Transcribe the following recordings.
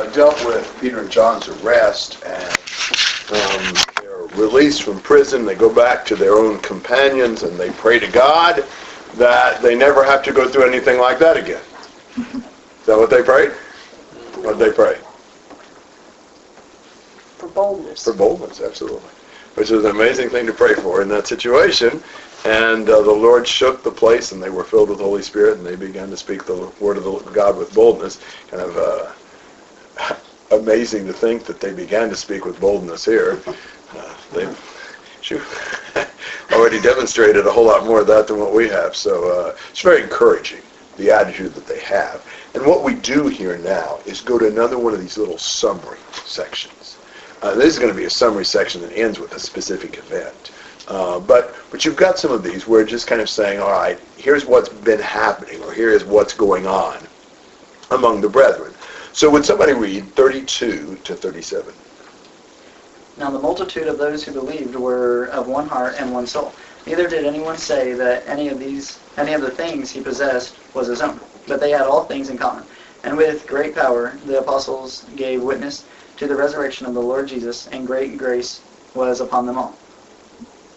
I dealt with Peter and John's arrest and um, they're released from prison. They go back to their own companions and they pray to God that they never have to go through anything like that again. Is that what they prayed? What did they pray? For boldness. For boldness, absolutely. Which is an amazing thing to pray for in that situation. And uh, the Lord shook the place, and they were filled with the Holy Spirit, and they began to speak the word of the God with boldness. Kind of uh, amazing to think that they began to speak with boldness here. Uh, they've already demonstrated a whole lot more of that than what we have. So uh, it's very encouraging, the attitude that they have. And what we do here now is go to another one of these little summary sections. Uh, this is going to be a summary section that ends with a specific event. Uh, but but you've got some of these where just kind of saying, all right, here's what's been happening, or here is what's going on among the brethren. So would somebody read 32 to 37? Now the multitude of those who believed were of one heart and one soul. Neither did anyone say that any of these, any of the things he possessed was his own, but they had all things in common. And with great power the apostles gave witness to the resurrection of the Lord Jesus, and great grace was upon them all.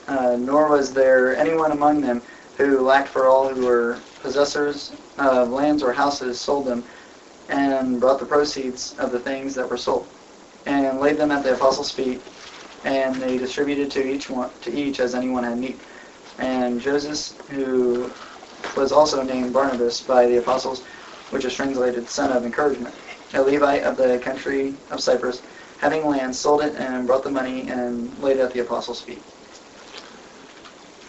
Uh, nor was there anyone among them who lacked for all who were possessors of lands or houses sold them and brought the proceeds of the things that were sold and laid them at the apostles' feet and they distributed to each one to each as anyone had need and Joseph who was also named Barnabas by the apostles which is translated son of encouragement a Levite of the country of Cyprus having land sold it and brought the money and laid it at the apostles' feet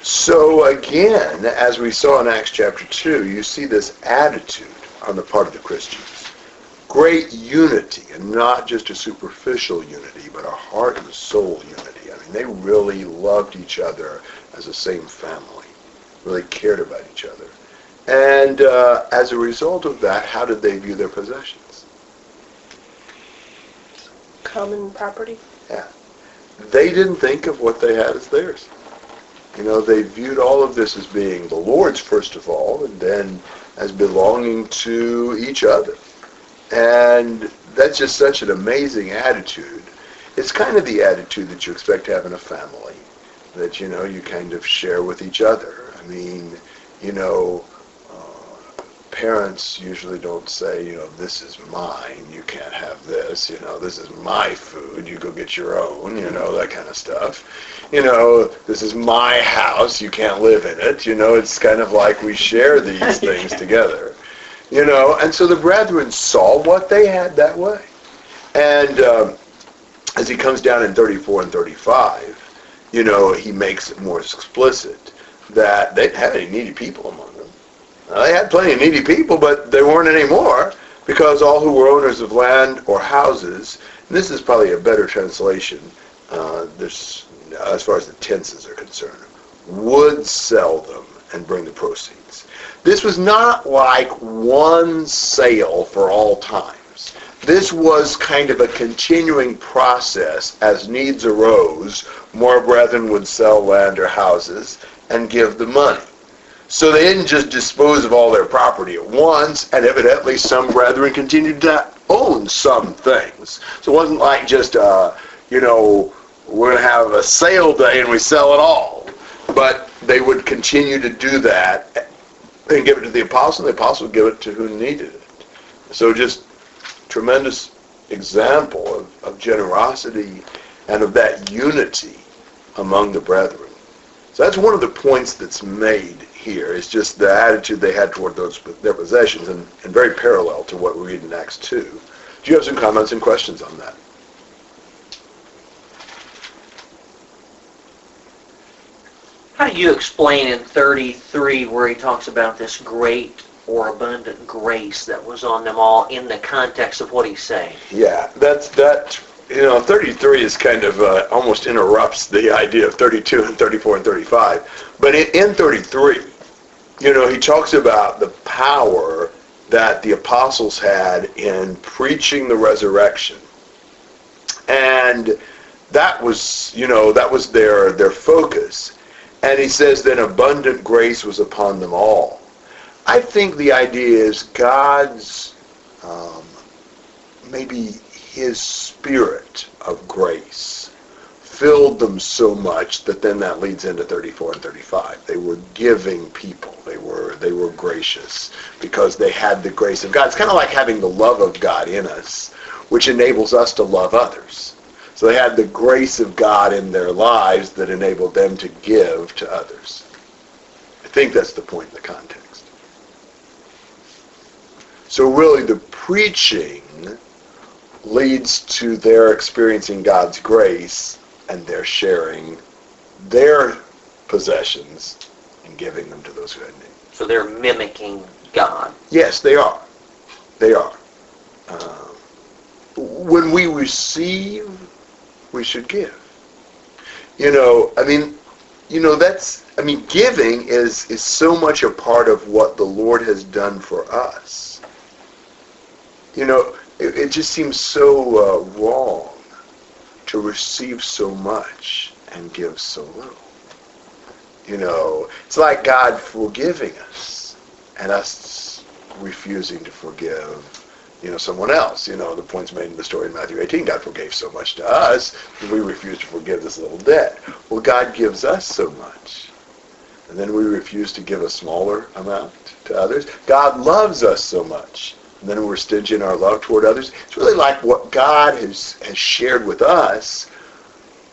So again, as we saw in Acts chapter 2, you see this attitude on the part of the Christians. Great unity, and not just a superficial unity, but a heart and soul unity. I mean, they really loved each other as the same family, really cared about each other. And uh, as a result of that, how did they view their possessions? Common property. Yeah. They didn't think of what they had as theirs. You know, they viewed all of this as being the Lord's first of all, and then as belonging to each other. And that's just such an amazing attitude. It's kind of the attitude that you expect to have in a family, that, you know, you kind of share with each other. I mean, you know, uh, parents usually don't say, you know, this is mine, you can't have this, you know, this is my food, you go get your own, you know, that kind of stuff. You know, this is my house, you can't live in it, you know, it's kind of like we share these things together. You know, and so the brethren saw what they had that way. And um, as he comes down in 34 and 35, you know, he makes it more explicit that they didn't have any needy people among them. Now, they had plenty of needy people, but there weren't any more because all who were owners of land or houses, this is probably a better translation, uh, as far as the tenses are concerned, would sell them and bring the proceeds. This was not like one sale for all times. This was kind of a continuing process as needs arose. More brethren would sell land or houses and give the money. So they didn't just dispose of all their property at once, and evidently some brethren continued to own some things. So it wasn't like just, uh, you know, we're going to have a sale day and we sell it all. But they would continue to do that and give it to the apostle, and the apostle would give it to who needed it. So just tremendous example of, of generosity and of that unity among the brethren. So that's one of the points that's made here is just the attitude they had toward those their possessions and, and very parallel to what we read in Acts 2. Do you have some comments and questions on that? How do you explain in 33 where he talks about this great or abundant grace that was on them all in the context of what he's saying? Yeah, that's that. You know, 33 is kind of uh, almost interrupts the idea of 32 and 34 and 35. But in, in 33, you know, he talks about the power that the apostles had in preaching the resurrection, and that was, you know, that was their their focus. And he says that abundant grace was upon them all. I think the idea is God's um, maybe his spirit of grace filled them so much that then that leads into 34 and 35. They were giving people. They were they were gracious because they had the grace of God. It's kind of like having the love of God in us, which enables us to love others. So they had the grace of God in their lives that enabled them to give to others. I think that's the point in the context. So really the preaching leads to their experiencing God's grace and they're sharing their possessions and giving them to those who had need. So they're mimicking God. Yes, they are. They are. Uh, when we receive, we should give. You know, I mean, you know, that's, I mean, giving is, is so much a part of what the Lord has done for us. You know, it, it just seems so uh, wrong to receive so much and give so little. You know, it's like God forgiving us and us refusing to forgive, you know, someone else. You know, the point's made in the story in Matthew 18. God forgave so much to us, we refuse to forgive this little debt. Well, God gives us so much. And then we refuse to give a smaller amount to others. God loves us so much and then we're stingy in our love toward others. It's really like what God has, has shared with us.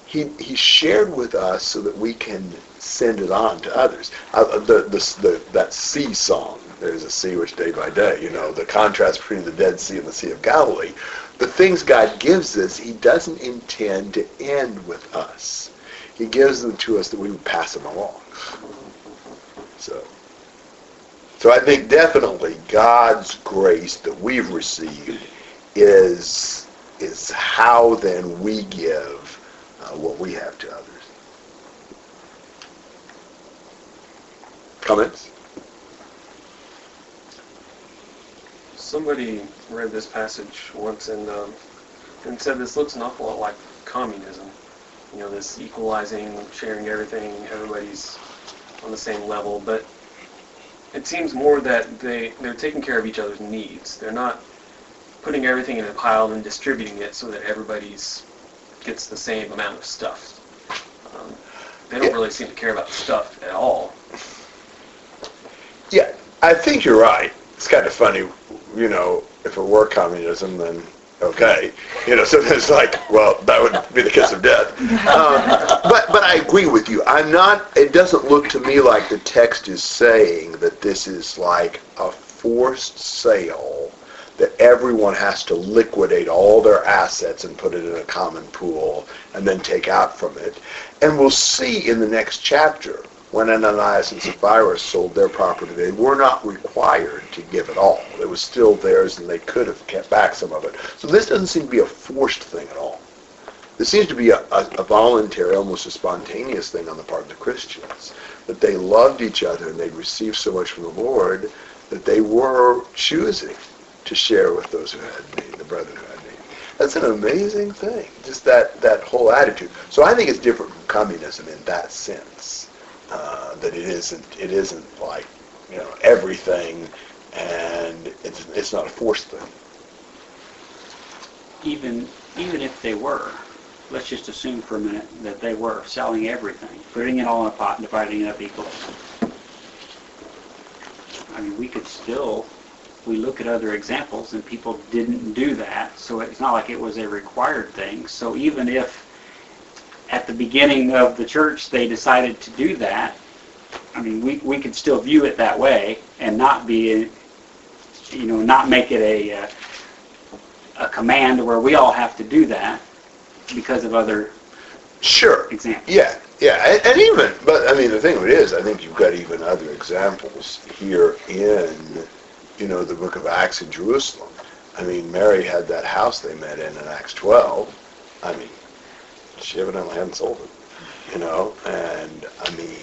He, he shared with us so that we can send it on to others. Uh, the, the, the, that sea song, there's a sea which day by day, you know, the contrast between the Dead Sea and the Sea of Galilee. The things God gives us, he doesn't intend to end with us. He gives them to us that we would pass them along. So. So I think definitely God's grace that we've received is is how then we give uh, what we have to others. Comments? Somebody read this passage once and um, and said this looks an awful lot like communism. You know, this equalizing, sharing everything, everybody's on the same level, but it seems more that they they're taking care of each other's needs. They're not putting everything in a pile and distributing it so that everybody's gets the same amount of stuff. Um, they don't really seem to care about stuff at all. Yeah, I think you're right. It's kind of funny, you know, if it were communism, then okay. You know, so it's like, well, that would be the kiss of death. Um, but but I agree with you. I'm not. It doesn't look to me like the text is saying that this is like a forced sale that everyone has to liquidate all their assets and put it in a common pool and then take out from it. And we'll see in the next chapter when Ananias and Sapphira sold their property, they were not required to give it all. It was still theirs and they could have kept back some of it. So this doesn't seem to be a forced thing at all. This seems to be a, a, a voluntary, almost a spontaneous thing on the part of the Christians. That they loved each other and they'd received so much from the Lord that they were choosing to share with those who had need, the brethren who had need. That's an amazing thing, just that, that whole attitude. So I think it's different from communism in that sense, uh, that it isn't, it isn't like, you know, everything and it's, it's not a forced thing. even even if they were, let's just assume for a minute that they were selling everything, putting it all in a pot and dividing it up equally. I mean, we could still, we look at other examples and people didn't do that, so it's not like it was a required thing. So even if at the beginning of the church they decided to do that, I mean, we, we could still view it that way and not be, you know, not make it a, uh, a command where we all have to do that because of other Sure. examples. Yeah, yeah, and, and even, but I mean, the thing of it is, I think you've got even other examples here in, you know, the book of Acts in Jerusalem. I mean, Mary had that house they met in in Acts 12. I mean, she evidently hadn't sold it, you know, and I mean,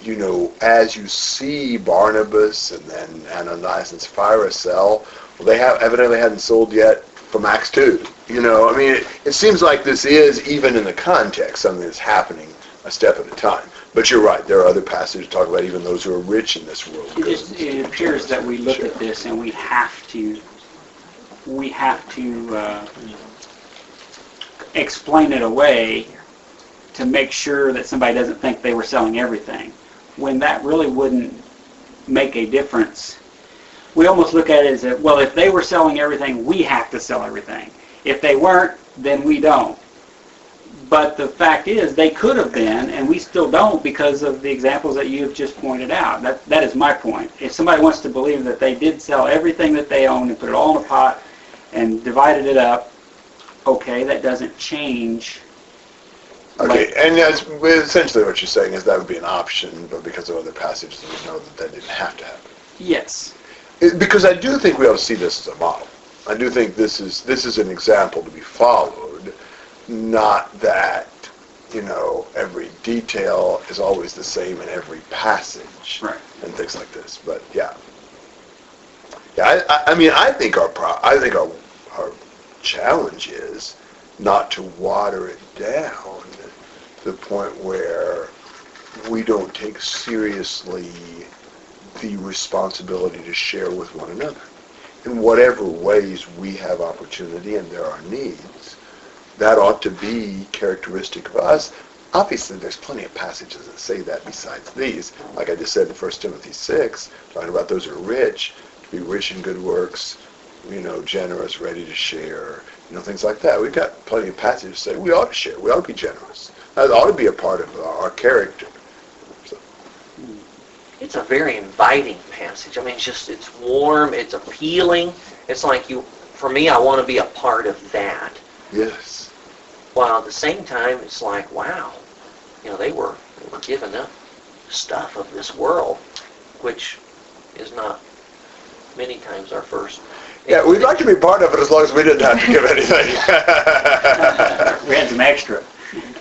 you know, as you see Barnabas and then Ananias and Sapphira sell, well, they have evidently hadn't sold yet from Acts 2. You know, I mean, it, it seems like this is, even in the context, something that's happening a step at a time. But you're right, there are other passages that talk about even those who are rich in this world. It, it appears that we look at this and we have to we have to uh, explain it away to make sure that somebody doesn't think they were selling everything, when that really wouldn't make a difference. We almost look at it as, that, well, if they were selling everything, we have to sell everything. If they weren't, then we don't. But the fact is, they could have been, and we still don't because of the examples that you have just pointed out. That, that is my point. If somebody wants to believe that they did sell everything that they owned and put it all in a pot and divided it up, okay, that doesn't change. Okay, and that's essentially what you're saying is that would be an option, but because of other passages, we know that that didn't have to happen. Yes. It- Because I do think we ought to see this as a model. I do think this is, this is an example to be followed, not that, you know, every detail is always the same in every passage. Right. And things like this, but yeah. Yeah, I, I, I mean, I think our pro, I think our challenge is not to water it down to the point where we don't take seriously the responsibility to share with one another. In whatever ways we have opportunity and there are needs, that ought to be characteristic of us. Obviously, there's plenty of passages that say that besides these. Like I just said in 1 Timothy 6, talking about those who are rich, to be rich in good works, you know, generous, ready to share, you know, things like that. We've got plenty of passages that say we ought to share, we ought to be generous. That ought to be a part of our, character. It's a very inviting passage. I mean, it's just, it's warm, it's appealing. It's like you, for me, I want to be a part of that. Yes. While at the same time, it's like, wow, you know, they were, they were giving up stuff of this world, which is not many times our first. Yeah, we'd like to be part of it as long as we didn't have to give anything. We had some extra.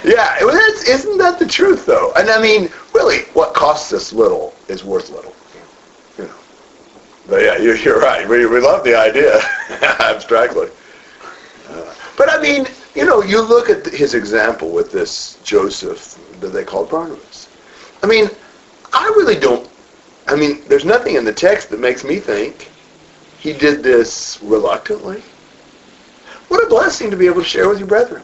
yeah, well, that's, isn't that the truth, though? And I mean, really, what costs us little is worth little. You know. But yeah, you're, you're right. We, we love the idea, abstractly. Uh, but I mean, you know, you look at his example with this Joseph that they called Barnabas. I mean, I really don't. I mean, there's nothing in the text that makes me think he did this reluctantly. What a blessing to be able to share with your brethren.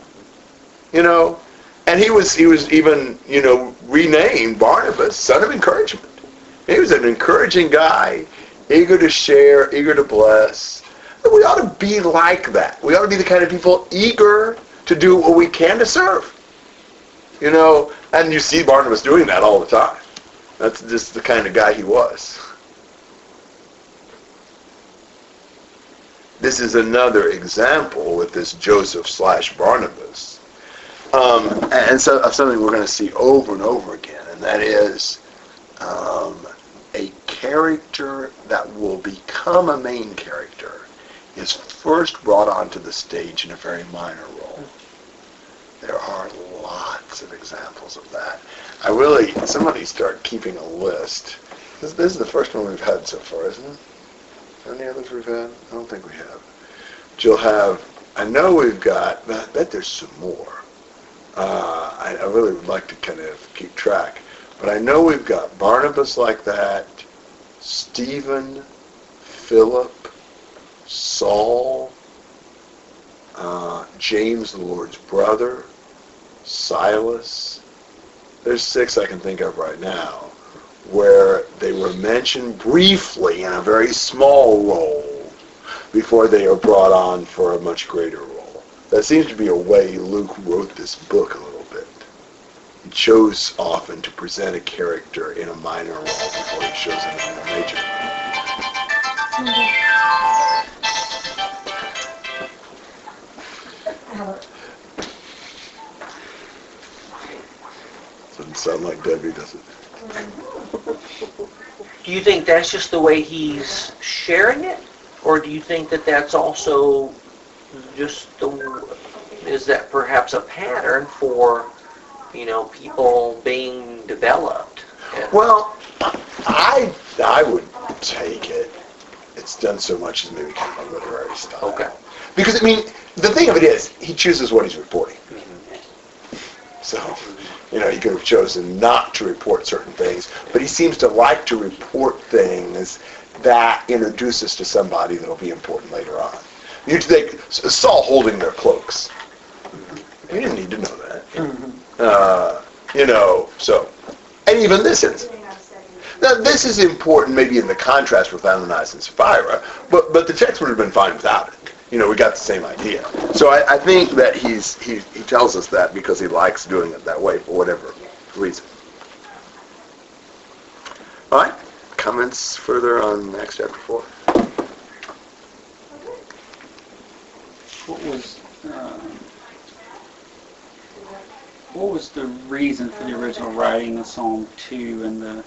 You know, and he was he was even you know renamed Barnabas, son of encouragement. He was an encouraging guy, eager to share, eager to bless. We ought to be like that. We ought to be the kind of people eager to do what we can to serve. You know, and you see Barnabas doing that all the time. That's just the kind of guy he was. This is another example with this Joseph slash Barnabas. Um, and so of something we're going to see over and over again, and that is um, a character that will become a main character is first brought onto the stage in a very minor role. There are lots of examples of that. I really, somebody start keeping a list. This, this is the first one we've had so far, isn't it? Any others we've had? I don't think we have. But you'll have, I know we've got, I bet there's some more. Uh, I, I really would like to kind of keep track. But I know we've got Barnabas like that, Stephen, Philip, Saul, uh, James, the Lord's brother, Silas. There's six I can think of right now where they were mentioned briefly in a very small role before they are brought on for a much greater role. That seems to be a way Luke wrote this book a little bit. He chose often to present a character in a minor role before he shows him in a major role. Doesn't sound like Debbie, does it? Mm-hmm. Do you think that's just the way he's sharing it? Or do you think that that's also just the, is that perhaps a pattern for, you know, people being developed? Well, I I would take it. It's done so much as maybe kind of a literary style. Okay. Because I mean, the thing of it is, he chooses what he's reporting. Mm-hmm. So, you know, he could have chosen not to report certain things, but he seems to like to report things that introduce us to somebody that'll be important later on. You'd think Saul holding their cloaks. You didn't need to know that. Uh, you know, so, and even this is. Now, this is important maybe in the contrast with Ananias and Sapphira, but, but the text would have been fine without it. You know, we got the same idea. So I, I think that he's, he, he tells us that because he likes doing it that way for whatever reason. All right, comments further on Acts chapter 4? What was, um, what was the reason for the original writing of Psalm 2 and the,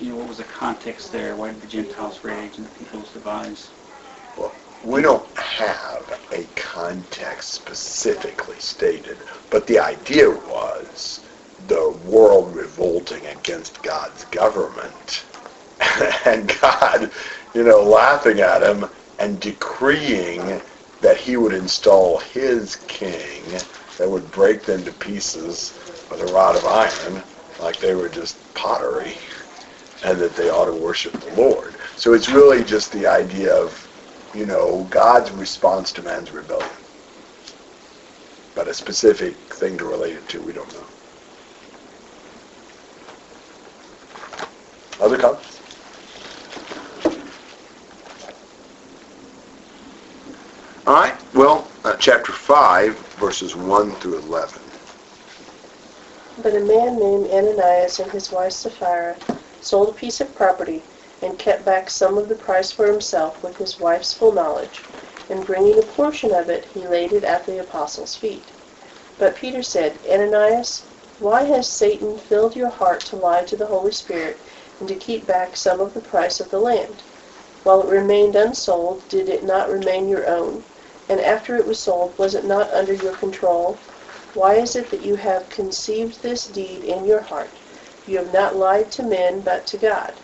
you know, what was the context there? Why did the Gentiles rage and the peoples devise? We don't have a context specifically stated, but the idea was the world revolting against God's government and God, you know, laughing at him and decreeing that he would install his king that would break them to pieces with a rod of iron like they were just pottery and that they ought to worship the Lord. So it's really just the idea of, you know, God's response to man's rebellion. But a specific thing to relate it to, we don't know. Other comments? All right, well, uh, chapter 5, verses 1 through 11. But a man named Ananias and his wife Sapphira sold a piece of property and kept back some of the price for himself with his wife's full knowledge. And bringing a portion of it, he laid it at the apostles' feet. But Peter said, Ananias, why has Satan filled your heart to lie to the Holy Spirit and to keep back some of the price of the land? While it remained unsold, did it not remain your own? And after it was sold, was it not under your control? Why is it that you have conceived this deed in your heart? You have not lied to men, but to God.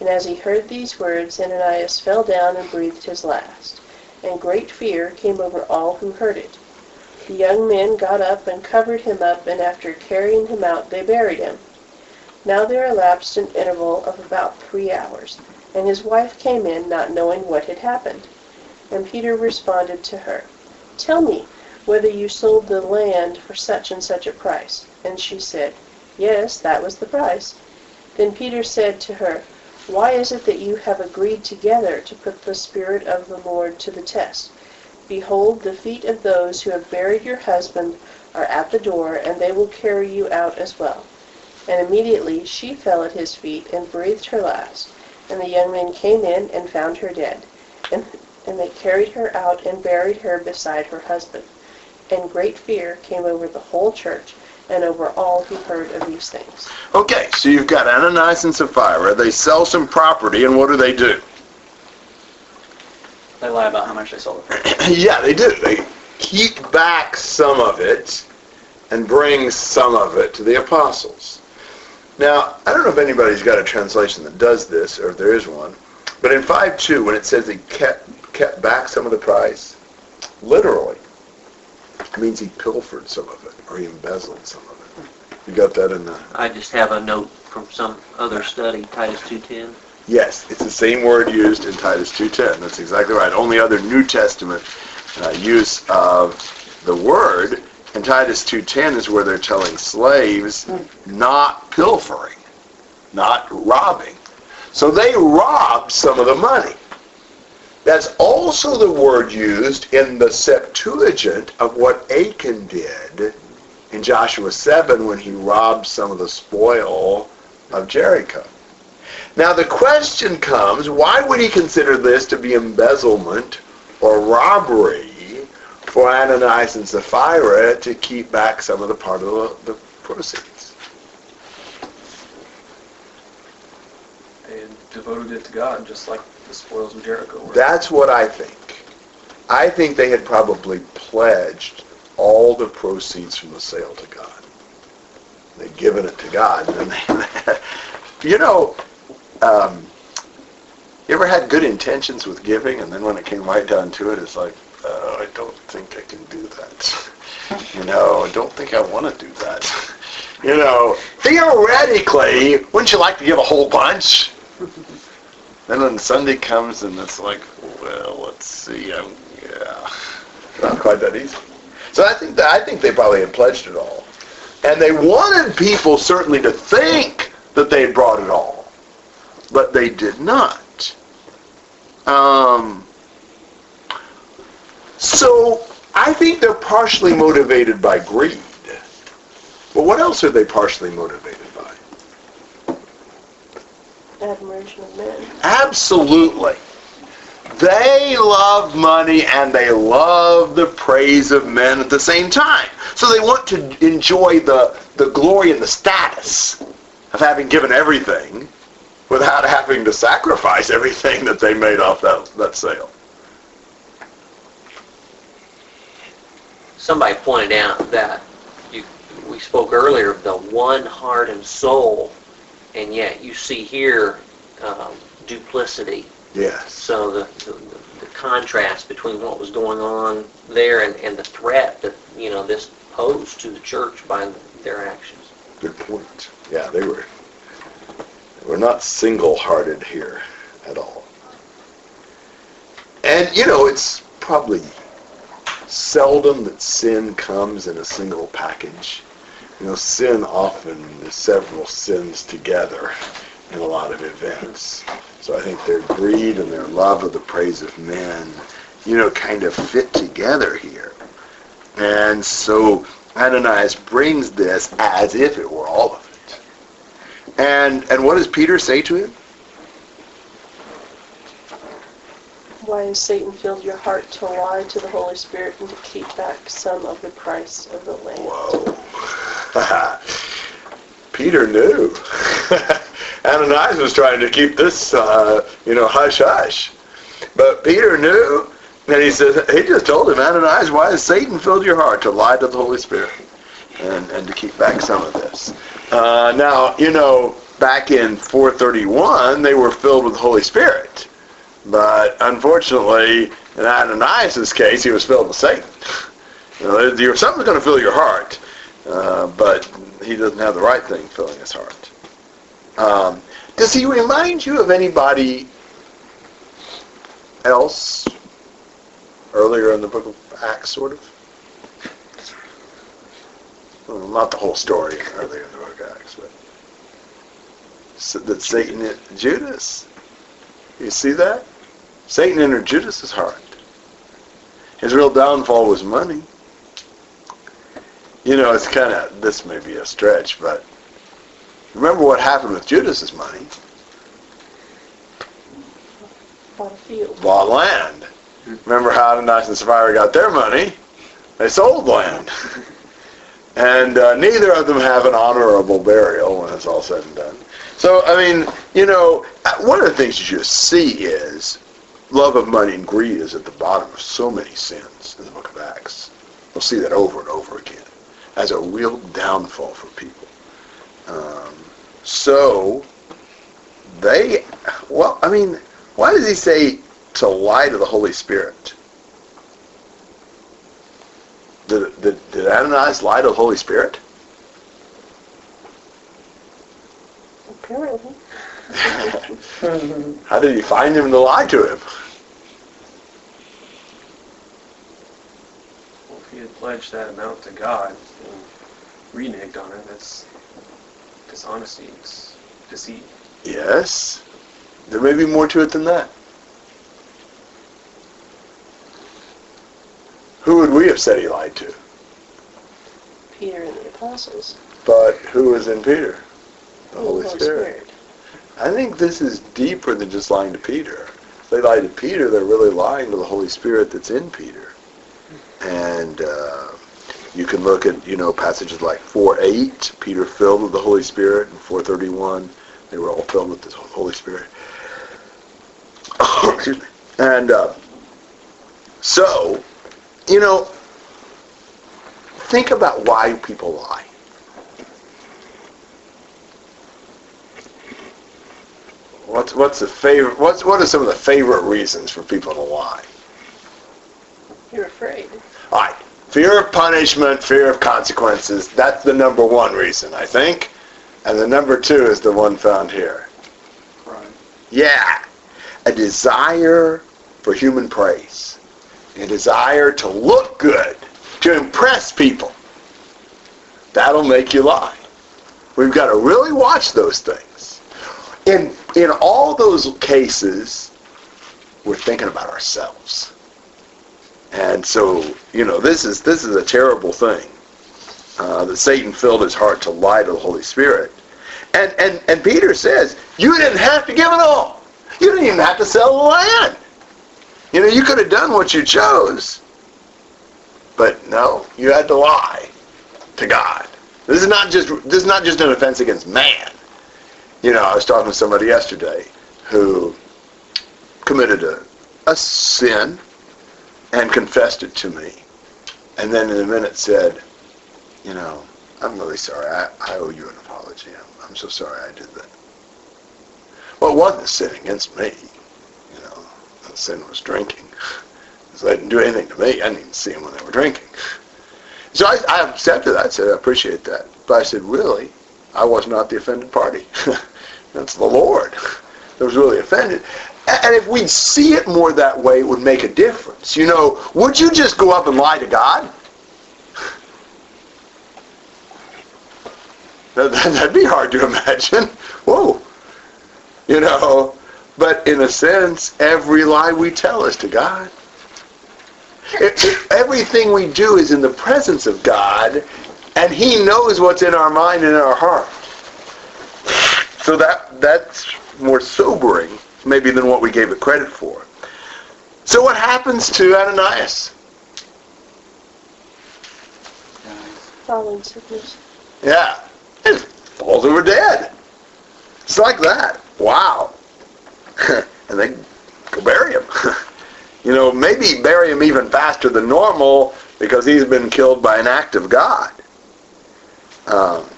And as he heard these words, Ananias fell down and breathed his last. And great fear came over all who heard it. The young men got up and covered him up, and after carrying him out, they buried him. Now there elapsed an interval of about three hours, and his wife came in, not knowing what had happened. And Peter responded to her, Tell me whether you sold the land for such and such a price. And she said, Yes, that was the price. Then Peter said to her, Why is it that you have agreed together to put the Spirit of the Lord to the test? Behold, the feet of those who have buried your husband are at the door, and they will carry you out as well. And immediately she fell at his feet and breathed her last. And the young men came in and found her dead. And, and they carried her out and buried her beside her husband. And great fear came over the whole church and over all who heard of these things. Okay, so you've got Ananias and Sapphira. They sell some property, and what do they do? They lie about how much they sold it for. yeah, they do. They keep back some of it and bring some of it to the apostles. Now, I don't know if anybody's got a translation that does this, or if there is one, but in 5.2, when it says he kept, kept back some of the price, literally, it means he pilfered some of it, or he embezzled some of it. You got that in the... I just have a note from some other study, Titus 2.10. Yes, it's the same word used in Titus 2.10. That's exactly right. Only other New Testament uh, use of the word in Titus 2.10 is where they're telling slaves not pilfering, not robbing. So they robbed some of the money. That's also the word used in the Septuagint of what Achan did in Joshua 7 when he robbed some of the spoil of Jericho. Now the question comes, why would he consider this to be embezzlement or robbery for Ananias and Sapphira to keep back some of the part of the, the proceeds? They devoted it to God, just like the spoils of Jericho were. That's what I think. I think they had probably pledged all the proceeds from the sale to God. They'd given it to God. And you know, um, you ever had good intentions with giving, and then when it came right down to it, it's like, uh, I don't think I can do that. You know, I don't think I want to do that. You know, theoretically, wouldn't you like to give a whole bunch? Then when Sunday comes and it's like, well, let's see, um, yeah, not quite that easy. So I think that I think they probably had pledged it all, and they wanted people certainly to think that they had brought it all, but they did not. Um, so I think they're partially motivated by greed. But what else are they partially motivated? Admiration of men. Absolutely. They love money and they love the praise of men at the same time. So they want to enjoy the, the glory and the status of having given everything without having to sacrifice everything that they made off that, that sale. Somebody pointed out that you, we spoke earlier of the one heart and soul, and yet you see here um, duplicity. Yes. So the, the, the contrast between what was going on there and, and the threat that, you know, this posed to the church by their actions. Good point. Yeah, they were they were not single-hearted here at all. And you know, it's probably seldom that sin comes in a single package. You know, sin often is several sins together in a lot of events. So I think their greed and their love of the praise of men, you know, kind of fit together here. And so Ananias brings this as if it were all of it. And and what does Peter say to him? Why has Satan filled your heart to lie to the Holy Spirit and to keep back some of the price of the land? Whoa. Peter knew. Ananias was trying to keep this, uh, you know, hush hush. But Peter knew, and he said, he just told him, Ananias, why has Satan filled your heart to lie to the Holy Spirit and, and to keep back some of this? Uh, now, you know, back in 431, they were filled with the Holy Spirit. But unfortunately, in Ananias' case, he was filled with Satan. You know, something's going to fill your heart, uh, but he doesn't have the right thing filling his heart. Um, does he remind you of anybody else earlier in the book of Acts, sort of? Well, not the whole story earlier in the book of Acts, but so that Satan, Judas. You see that? Satan entered Judas's heart. His real downfall was money. You know, it's kind of, this may be a stretch, but remember what happened with Judas's money? Bought a field. Bought land. Remember how Ananias and Sapphira got their money? They sold land. And uh, neither of them have an honorable burial when it's all said and done. So, I mean, you know, one of the things you just see is love of money and greed is at the bottom of so many sins in the book of Acts. We'll see that over and over again as a real downfall for people. Um, so, they, well, I mean, why does he say to lie to the Holy Spirit? Did, did, did Ananias lie to the Holy Spirit? How did he find him to lie to him? Well, if he had pledged that amount to God and reneged on it, that's dishonesty. It's deceit. Yes. There may be more to it than that. Who would we have said he lied to? Peter and the apostles. But who was in Peter? The Holy Spirit. I think this is deeper than just lying to Peter. If they lie to Peter, they're really lying to the Holy Spirit that's in Peter. And uh, you can look at, you know, passages like 4.8, Peter filled with the Holy Spirit, and 4.31, they were all filled with the Holy Spirit. And uh, so, you know, think about why people lie. What's what's the favorite? What's what are some of the favorite reasons for people to lie? You're afraid. All right, fear of punishment, fear of consequences. That's the number one reason, I think, and the number two is the one found here. Right. Yeah, a desire for human praise, a desire to look good, to impress people, that'll make you lie. We've got to really watch those things. In in all those cases, we're thinking about ourselves. And so, you know, this is this is a terrible thing. Uh, that Satan filled his heart to lie to the Holy Spirit. And, and, and Peter says, you didn't have to give it all. You didn't even have to sell the land. You know, you could have done what you chose. But no, you had to lie to God. This is not just this is not just an offense against man. You know, I was talking to somebody yesterday who committed a, a sin and confessed it to me. And then in a minute said, you know, I'm really sorry. I, I owe you an apology. I'm, I'm so sorry I did that. Well, it wasn't a sin against me. You know, the sin was drinking. Because they didn't do anything to me. I didn't even see them when they were drinking. So I, I accepted that. I said, I appreciate that. But I said, really? I was not the offended party. That's the Lord that was really offended. And if we see it more that way, it would make a difference. You know, would you just go up and lie to God? That'd be hard to imagine. Whoa. You know, but in a sense, every lie we tell is to God. It, it, everything we do is in the presence of God, and He knows what's in our mind and in our heart. So that that's more sobering, maybe, than what we gave it credit for. So what happens to Ananias? Falling sickness. Yeah, it falls over dead. It's like that. Wow. and they go bury him. you know, maybe bury him even faster than normal because he's been killed by an act of God. Um,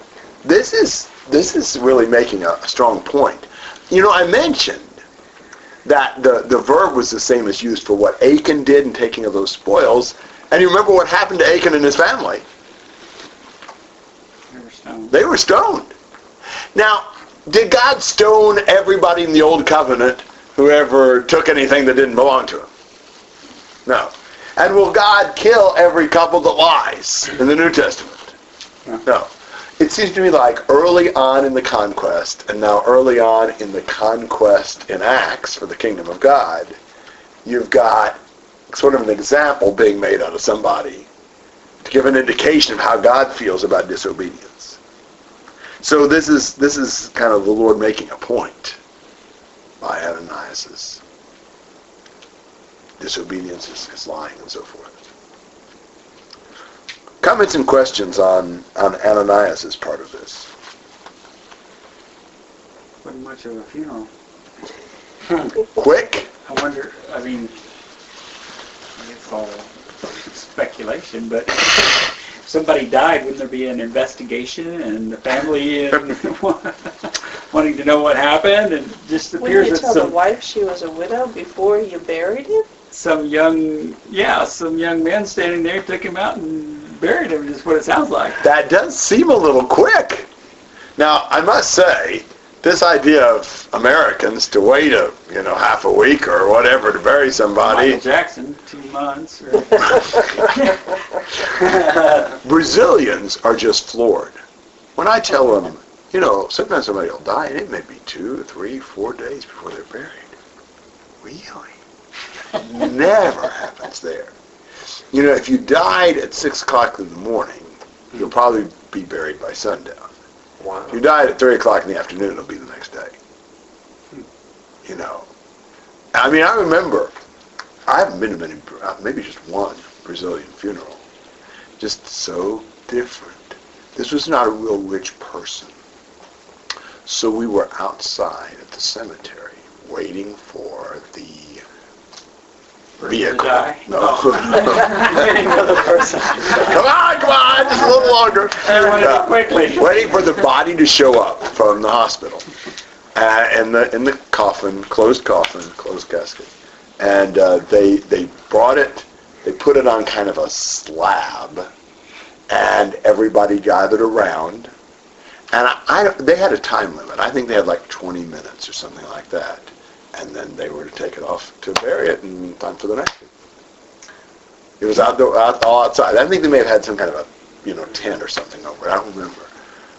this is this is really making a, a strong point. You know, I mentioned that the, the verb was the same as used for what Achan did in taking of those spoils. And you remember what happened to Achan and his family? They were stoned. They were stoned. Now, did God stone everybody in the Old Covenant who ever took anything that didn't belong to him? No. And will God kill every couple that lies in the New Testament? No. It seems to me like early on in the conquest, and now early on in the conquest in Acts for the kingdom of God, you've got sort of an example being made out of somebody to give an indication of how God feels about disobedience. So this is this is kind of the Lord making a point by Ananias's disobedience, his, his lying, and so forth. Comments and questions on on Ananias as part of this. Wasn't much of a funeral. Quick. I wonder, I mean, it's all speculation, but if somebody died, wouldn't there be an investigation and the family and wanting to know what happened? And just Wouldn't appears you that tell the wife she was a widow before you buried him? some young, yeah, some young men standing there took him out and buried him, is what it sounds like. That does seem a little quick. Now, I must say, this idea of Americans to wait a you know half a week or whatever to bury somebody. Michael Jackson, two months. Or, Brazilians are just floored. When I tell them, you know, sometimes somebody will die and it may be two, three, four days before they're buried. Really? Never happens there. You know, if you died at six o'clock in the morning, you'll probably be buried by sundown. Wow. If you died at three o'clock in the afternoon, it'll be the next day. You know, I mean, I remember. I haven't been to many, uh, maybe just one Brazilian funeral. Just so different. This was not a real rich person. So we were outside at the cemetery waiting for the vehicle. die? No. Another person. come on, come on, just a little longer. I wanted Yeah. it quickly. Waiting for the body to show up from the hospital. Uh, in the in the coffin, closed coffin, closed casket, and uh, they they brought it, they put it on kind of a slab, and everybody gathered around, and I, I they had a time limit. I think they had like 20 minutes or something like that and then they were to take it off to bury it in time for the next one. It was outdoor, out, all outside. I think they may have had some kind of a, you know, tent or something over it. I don't remember.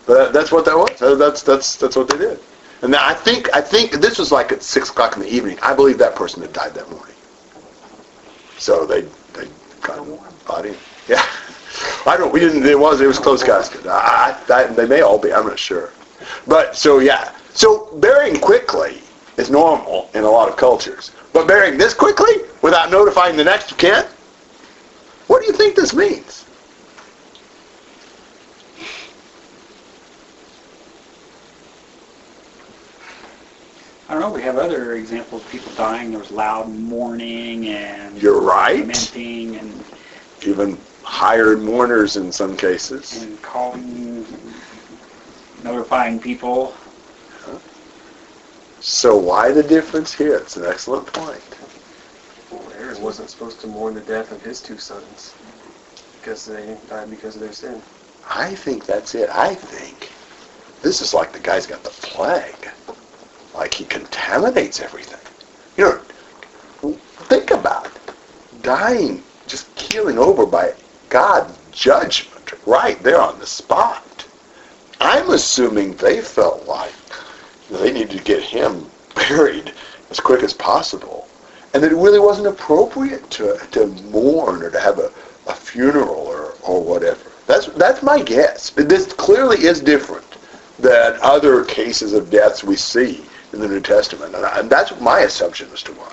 But that's what that was. That's that's that's what they did. And I think I think this was like at six o'clock in the evening. I believe that person had died that morning. So they they got a body. Yeah. I don't. We didn't. It was. It was closed casket. I, I, I, they may all be. I'm not sure. But so yeah. So burying quickly is normal in a lot of cultures. But burying this quickly without notifying the next of kin. What do you think this means? I don't know, we have other examples of people dying, there was loud mourning and You're right. lamenting and, Even hired mourners in some cases. and calling, notifying people. So why the difference here? It's an excellent point. Well, Aaron wasn't supposed to mourn the death of his two sons because they died because of their sin. I think that's it. I think this is like the guy's got the plague. Like he contaminates everything. You know, think about it. Dying, just keeling over by God's judgment right there on the spot. I'm assuming they felt like they needed to get him buried as quick as possible. And that it really wasn't appropriate to, to mourn or to have a, a funeral or, or whatever. That's, that's my guess. But this clearly is different than other cases of deaths we see in the New Testament. And, I, and that's my assumption as to why.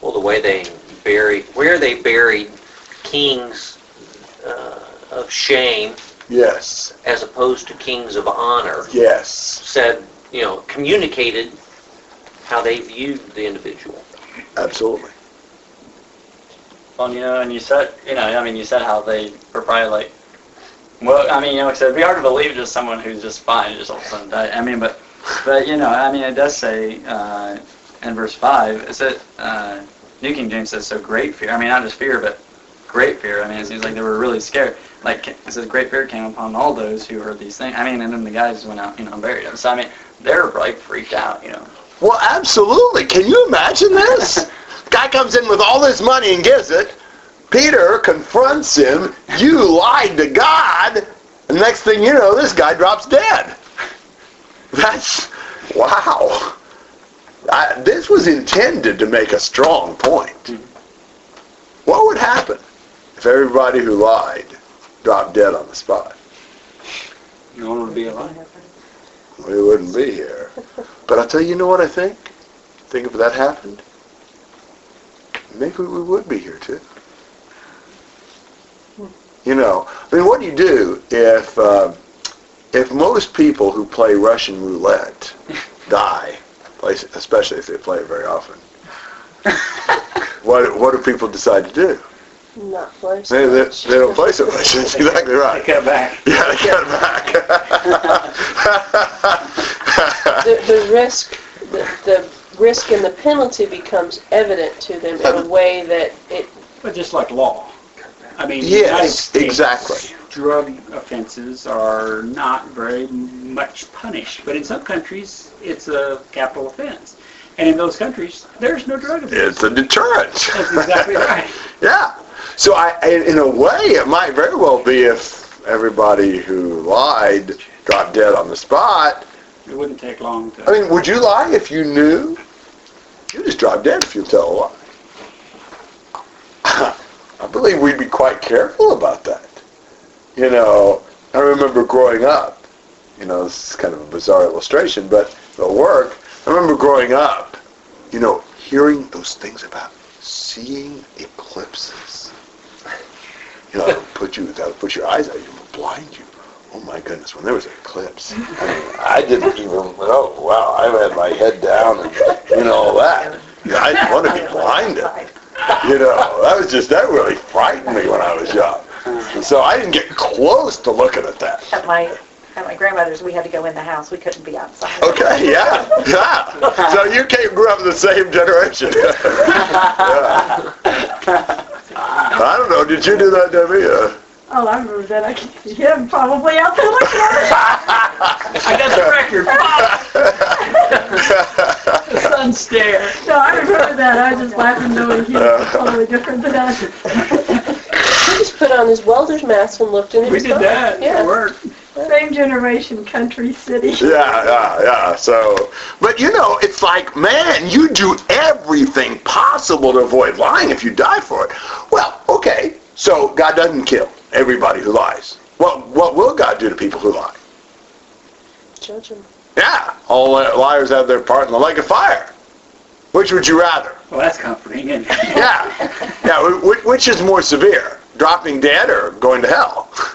Well, the way they buried, where they buried kings uh, of shame Yes. as opposed to kings of honor Yes. said, you know, communicated how they viewed the individual. Absolutely. Well, you know, and you said, you know, I mean, you said how they were probably like, well, I mean, you know, like I said, it'd be hard to believe just someone who's just fine just all of a sudden died. I mean, but, but you know, I mean, it does say uh, in verse five, is it uh, New King James says so great fear. I mean, not just fear, but great fear. I mean, it seems like they were really scared. Like it says, great fear came upon all those who heard these things. I mean, and then the guys went out, you know, and buried him. So I mean, they're like freaked out, you know. Well, absolutely. Can you imagine this? Guy comes in with all this money and gives it. Peter confronts him. You lied to God. And next thing you know, this guy drops dead. That's wow. I, this was intended to make a strong point. Hmm. What would happen if everybody who lied dropped dead on the spot? No one would be alive. We wouldn't be here. But I'll tell you, you know what I think? I think if that happened, maybe we would be here too. You know, I mean, what do you do if uh, if most people who play Russian roulette die, especially if they play it very often? what what do people decide to do? Not play They, they, they don't play so much. That's exactly right. Cut back. Yeah, they cut back. the, the risk, the, the risk and the penalty becomes evident to them in a way that it, But just like law. I mean, yes, States, exactly. Drug offenses are not very much punished, but in some countries, it's a capital offense. And in those countries, there's no drug offense. It's a deterrent. That's exactly right. yeah. So I, in a way, it might very well be if everybody who lied dropped dead on the spot. It wouldn't take long to. I mean, would you lie if you knew? You just drop dead if you tell a lie. I believe we'd be quite careful about that. You know, I remember growing up, you know, this is kind of a bizarre illustration, but it'll work. I remember growing up, you know, hearing those things about seeing eclipses. You know, that'll put you, that'll put your eyes out, you will blind you. Oh my goodness, when there was an eclipse, I mean, I didn't even, oh wow, I had my head down and, you know, all that. I didn't want to be blinded. You know, that was just, that really frightened me when I was young. So I didn't get close to looking at that. At my, at my grandmother's, we had to go in the house. We couldn't be outside. Okay, yeah, yeah. So you came, grew up in the same generation. Yeah. I don't know, did you do that, Debbie? Uh, Oh, I remember that. I can see him probably out there looking at I got the record. it. The sun one stare. No, I remember that. I was just laughing knowing he was totally different than us. He just put on his welder's mask and looked in. it We did fine. that. Yeah. It worked. Same generation, country, city. Yeah, yeah, yeah. So, but you know, it's like, man, you do everything possible to avoid lying if you die for it. Well, okay, so God doesn't kill everybody who lies. Well, what will God do to people who lie? Judge them. Yeah, all liars have their part in the lake of fire. Which would you rather? Well, that's comforting, isn't it? Yeah, yeah. wh- Which is more severe, dropping dead or going to hell?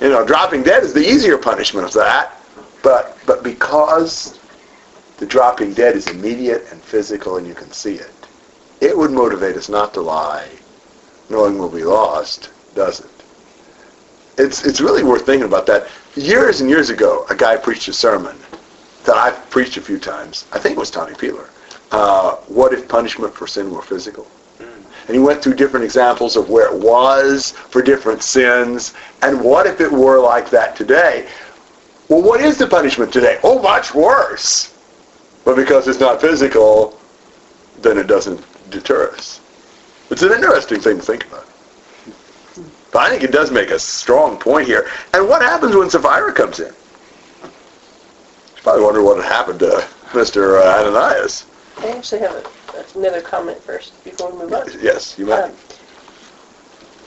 You know, dropping dead is the easier punishment of that, but but because the dropping dead is immediate and physical and you can see it, it would motivate us not to lie, knowing we'll be lost, doesn't? It's it's really worth thinking about that. Years and years ago, a guy preached a sermon that I've preached a few times. I think it was Tommy Peeler. Uh, what if punishment for sin were physical? And he went through different examples of where it was for different sins, and what if it were like that today? Well, what is the punishment today? Oh, much worse. But because it's not physical, then it doesn't deter us. It's an interesting thing to think about. But I think it does make a strong point here. And what happens when Sapphira comes in? You probably wonder what happened to Mr. Uh, Ananias. They actually have a, another comment first before we move on. Yes, you might. Um,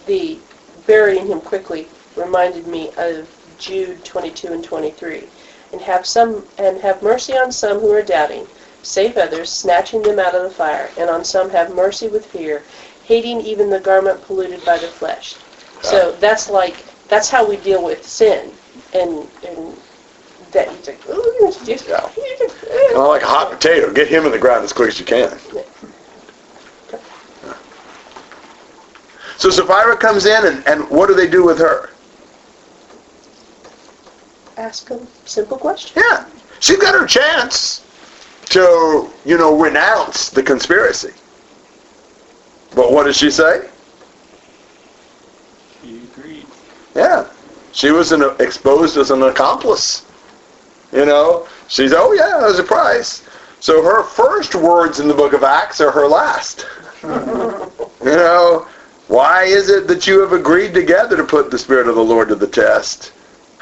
the burying him quickly reminded me of Jude 22 and 23. And have some and have mercy on some who are doubting, save others, snatching them out of the fire, and on some have mercy with fear, hating even the garment polluted by the flesh. So that's like that's how we deal with sin, and and that he's like, oh, you just, Yeah. you just, like a hot potato, get him in the ground as quick as you can. So Sapphira comes in, and, and what do they do with her? ask a simple question. Yeah, she got her chance to, you know, renounce the conspiracy. But what does she say? She agreed. Yeah, she was an, exposed as an accomplice. You know, she's, oh yeah, there's a price. So her first words in the book of Acts are her last. You know, why is it that you have agreed together to put the Spirit of the Lord to the test?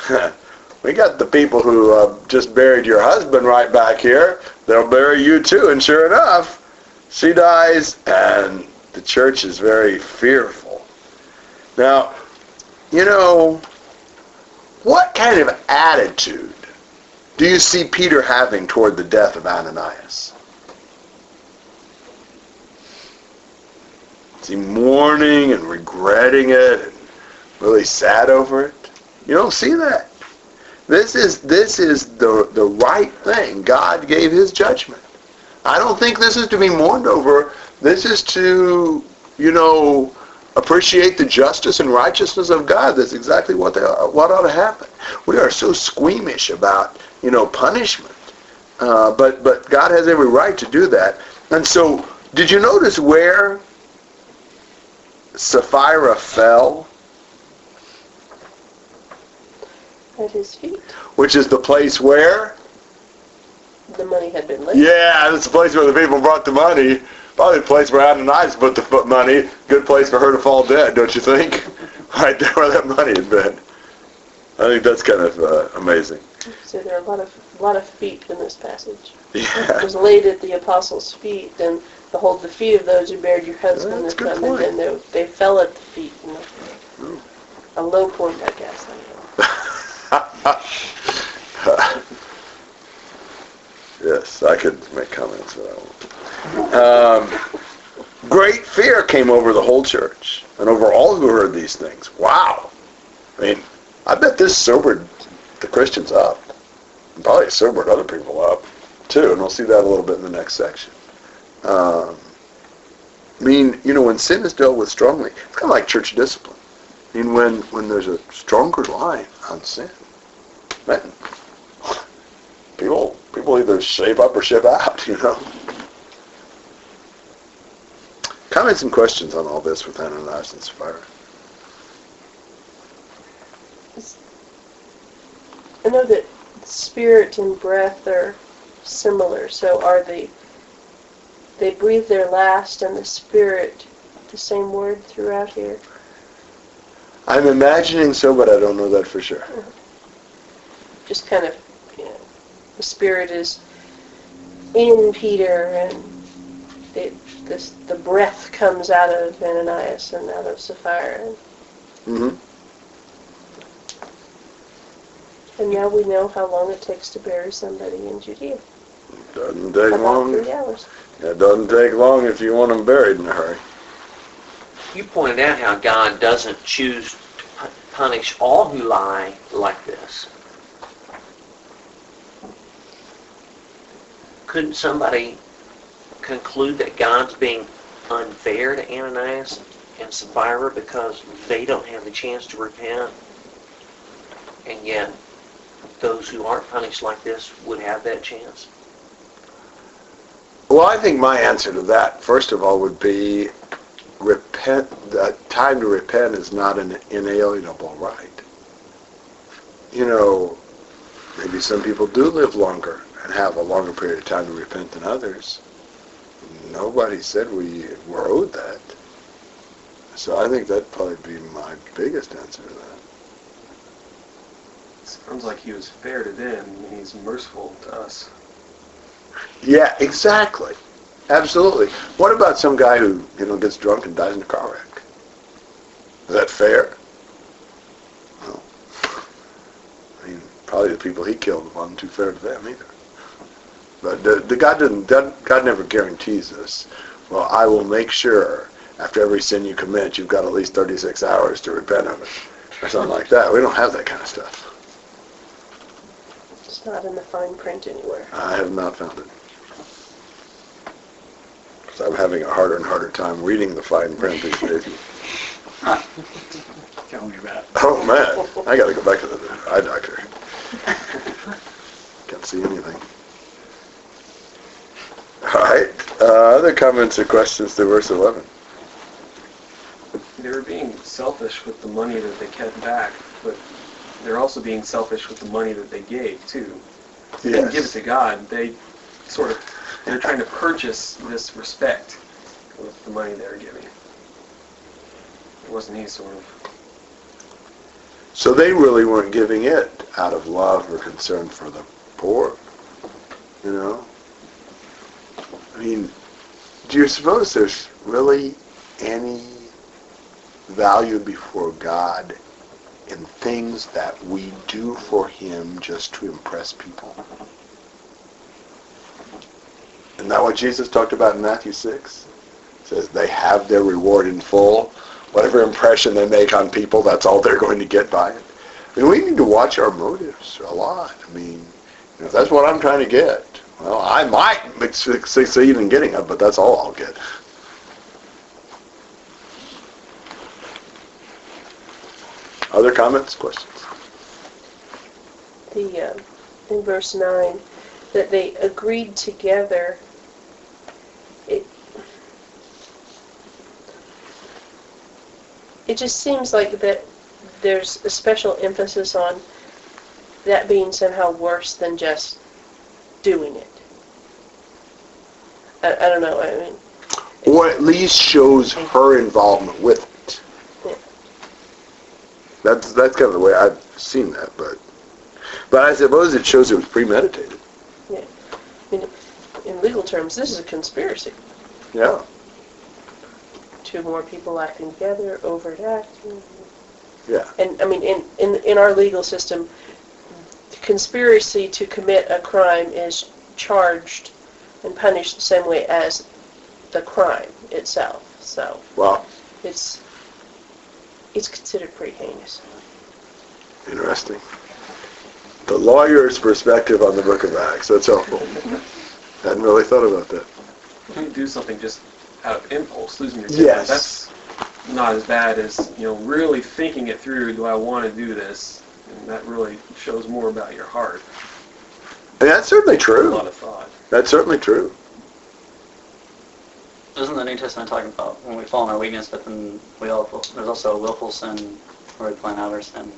we got the people who uh, just buried your husband right back here. They'll bury you too. And sure enough, she dies, and the church is very fearful. Now, you know, what kind of attitude do you see Peter having toward the death of Ananias? Is he mourning and regretting it and really sad over it? You don't see that. This is this is the the right thing. God gave his judgment. I don't think this is to be mourned over. This is to, you know, appreciate the justice and righteousness of God. That's exactly what they what ought to happen. We are so squeamish about, you know, punishment. Uh, but but God has every right to do that. And so, did you notice where Sapphira fell? At his feet, Which is the place where? the money had been left. Yeah, that's the place where the people brought the money. Probably the place where Ananias put the foot money. Good place for her to fall dead, don't you think? Right there where that money had been. I think that's kind of uh, amazing. So there are a lot of a lot of feet in this passage. It Yeah. was laid at the apostles' feet, and behold, the feet of those who buried your husband That's have a good come, point. and they, they fell at the feet. You know. A low point, I guess. I yes, I could make comments, but I won't. Um, great fear came over the whole church and over all who heard these things. Wow. I mean, I bet this sobered the Christians up. And probably sobered other people up, too, and we'll see that a little bit in the next section. Um, I mean, you know, when sin is dealt with strongly, it's kind of like church discipline. I mean, when, when there's a stronger line on sin, man, people people either shape up or ship out, you know. Comments and questions on all this with Ananias and Sapphira? I know that spirit and breath are similar. So are the they breathe their last and the spirit, the same word throughout here. I'm imagining so, but I don't know that for sure. Uh-huh. Just kind of, you know, the spirit is in Peter and the, this, the breath comes out of Ananias and out of Sapphira. And, hmm and now we know how long it takes to bury somebody in Judea. Doesn't take About long. three hours. It doesn't take long if you want them buried in a hurry. You pointed out how God doesn't choose to punish all who lie like this. Couldn't somebody conclude that God's being unfair to Ananias and Sapphira because they don't have the chance to repent, and yet those who aren't punished like this would have that chance? Well, I think my answer to that, first of all, would be repent. The time to repent is not an inalienable right. You know, maybe some people do live longer and have a longer period of time to repent than others. Nobody said we were owed that. So I think that'd probably be my biggest answer to that. Sounds like he was fair to them, and he's merciful to us. Yeah, exactly. Absolutely. What about some guy who, you know, gets drunk and dies in a car wreck? Is that fair? No. I mean, probably the people he killed wasn't too fair to them either. But the, the God didn't. God never guarantees us. Well, I will make sure after every sin you commit, you've got at least 36 hours to repent of it, or something like that. We don't have that kind of stuff. It's not in the fine print anywhere. I have not found it. 'Cause I'm having a harder and harder time reading the fine print these days. Tell me about it. Oh man, I got to go back to the eye doctor. Can't see anything. All right. Uh, other comments or questions to verse 11? They were being selfish with the money that they kept back, but they're also being selfish with the money that they gave too. They didn't give it to God. They sort of they're trying to purchase this respect with the money they're giving. It wasn't he sort of. So they really weren't giving it out of love or concern for the poor. You know? I mean, do you suppose there's really any value before God in things that we do for Him just to impress people? Isn't that what Jesus talked about in Matthew 6? It says they have their reward in full. Whatever impression they make on people, that's all they're going to get by it. I mean, we need to watch our motives a lot. I mean, you know, if that's what I'm trying to get, well, I might succeed in getting it, but that's all I'll get. Other comments, questions? The, uh, in verse 9, that they agreed together. It, it just seems like that there's a special emphasis on that being somehow worse than just doing it. I, I don't know, I mean, Or at least shows her involvement with it. Yeah. That's that's kind of the way I've seen that, but but I suppose it shows it was premeditated. in legal terms, this is a conspiracy. Yeah. Two more people acting together, overt acting. Yeah. And, I mean, in, in, in our legal system, conspiracy to commit a crime is charged and punished the same way as the crime itself. So Well, it's, it's considered pretty heinous. interesting. The lawyer's perspective on the Book of Acts. That's helpful. Hadn't really thought about that. You do something just out of impulse, losing your temper. Yes. That's not as bad as you know really thinking it through. Do I want to do this? And that really shows more about your heart. And that's certainly true. A true. lot of thought. That's certainly true. Doesn't the New Testament talk about when we fall in our weakness, but then we all there's also a willful sin where we plan out our sin.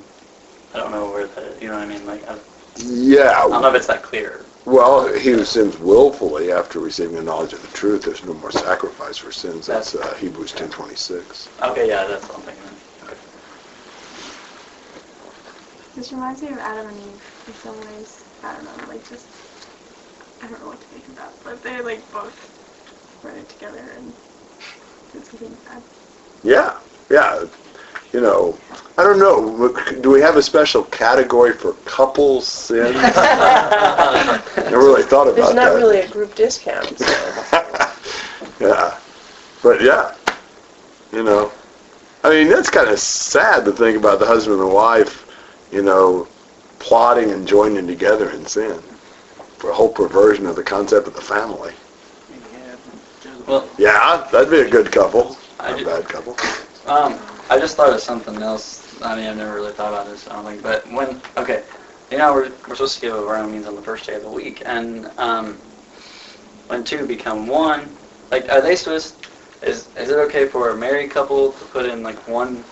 I don't know where that is. You know what I mean? Like I, I Yeah. don't know if it's that clear. Well, he who sins willfully after receiving the knowledge of the truth, there's no more sacrifice for sins. That's uh, Hebrews 10:26. Okay, yeah, that's what I'm thinking. Okay. This reminds me of Adam and Eve in some ways. I don't know, like just I don't know what to think about, but they're like both run it together and did something bad. Yeah, yeah. You know, I don't know. Do we have a special category for couple sins? Never really thought about There's that. not really a group discount, so. yeah, but yeah, you know, I mean that's kind of sad to think about the husband and wife, you know, plotting and joining together in sin for a whole perversion of the concept of the family. Well, Yeah, that'd be a good couple, not a bad couple. Um, I just thought of something else. I mean, I've never really thought about this, I don't think. But when, okay, you know, we're, we're supposed to give our means on the first day of the week. And um, when two become one, like, are they supposed, is, is it okay for a married couple to put in, like, one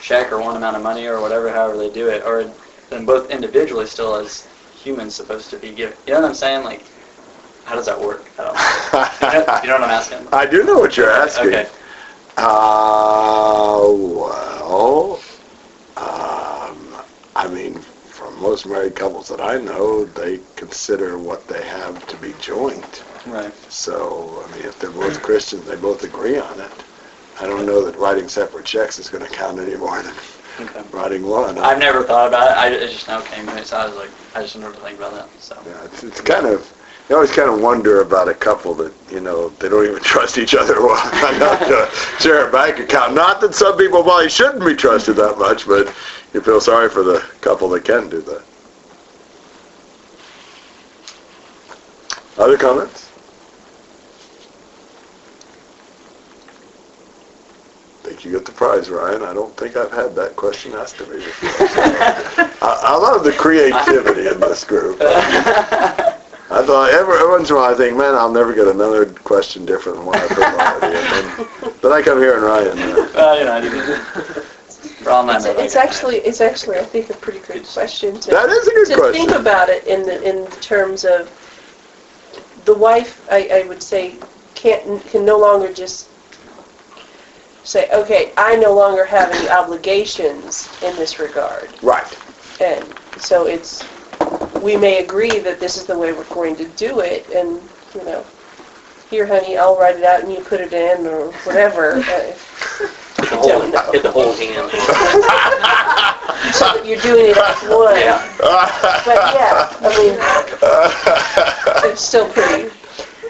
check or one amount of money or whatever, however they do it? Or then both individually still as humans supposed to be giving? You know what I'm saying? Like, how does that work? I don't know. You know, you know what I'm asking? I do know what you're asking. Okay. Uh, well, um, I mean, for most married couples that I know, they consider what they have to be joint. Right. So, I mean, if they're both Christians, they both agree on it. I don't know that writing separate checks is going to count any more than Okay. writing one. I've never thought about it. I, it just now came to me, so I was like, I just never think about that. So. Yeah, it's, it's kind of, you always kind of wonder about a couple that, you know, they don't even trust each other well enough to share a bank account. Not that some people probably shouldn't be trusted that much, but you feel sorry for the couple that can do that. Other comments? think you get the prize, Ryan. I don't think I've had that question asked of me before. I, I love the creativity in this group. I thought every, every once in a while I think, man, I'll never get another question different than what I've heard already. And then, then I come here and Ryan. Uh, Well, you know, I didn't. For all my It's, it's actually, it's actually, I think, a pretty good question to, that is a good to question. think about it in the, in terms of the wife, I, I would say, can't, can no longer just say, okay, I no longer have any obligations in this regard. Right. And so it's, we may agree that this is the way we're going to do it, and, you know, here, honey, I'll write it out and you put it in, or whatever. Get the I don't whole, know. get the whole hand. So that you're doing it as one. But yeah, I mean, it's still pretty.